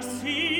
assim